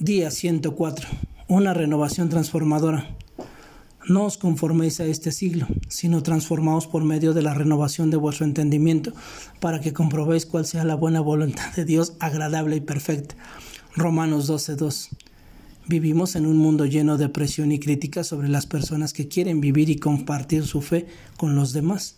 Día 104. Una renovación transformadora. No os conforméis a este siglo, sino transformaos por medio de la renovación de vuestro entendimiento, para que comprobéis cuál sea la buena voluntad de Dios agradable y perfecta. Romanos 12:2. Vivimos en un mundo lleno de presión y crítica sobre las personas que quieren vivir y compartir su fe con los demás.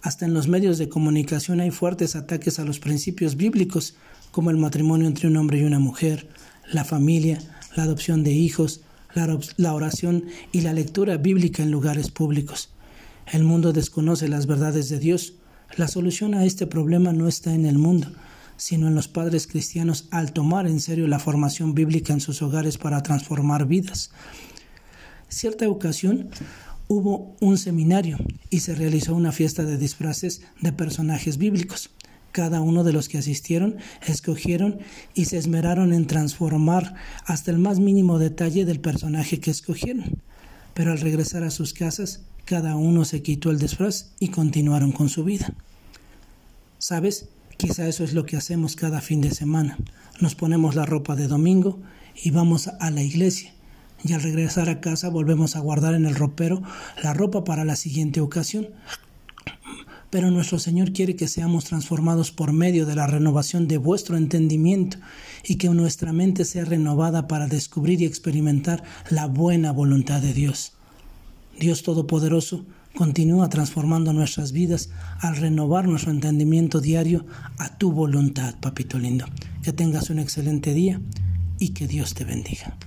Hasta en los medios de comunicación hay fuertes ataques a los principios bíblicos, como el matrimonio entre un hombre y una mujer, la familia, la adopción de hijos, la oración y la lectura bíblica en lugares públicos. El mundo desconoce las verdades de Dios. La solución a este problema no está en el mundo, sino en los padres cristianos al tomar en serio la formación bíblica en sus hogares para transformar vidas. Cierta ocasión hubo un seminario y se realizó una fiesta de disfraces de personajes bíblicos. Cada uno de los que asistieron escogieron y se esmeraron en transformar hasta el más mínimo detalle del personaje que escogieron. Pero al regresar a sus casas, cada uno se quitó el disfraz y continuaron con su vida. ¿Sabes? Quizá eso es lo que hacemos cada fin de semana. Nos ponemos la ropa de domingo y vamos a la iglesia. Y al regresar a casa volvemos a guardar en el ropero la ropa para la siguiente ocasión pero nuestro Señor quiere que seamos transformados por medio de la renovación de vuestro entendimiento y que nuestra mente sea renovada para descubrir y experimentar la buena voluntad de Dios. Dios Todopoderoso continúa transformando nuestras vidas al renovar nuestro entendimiento diario a tu voluntad, papito lindo. Que tengas un excelente día y que Dios te bendiga.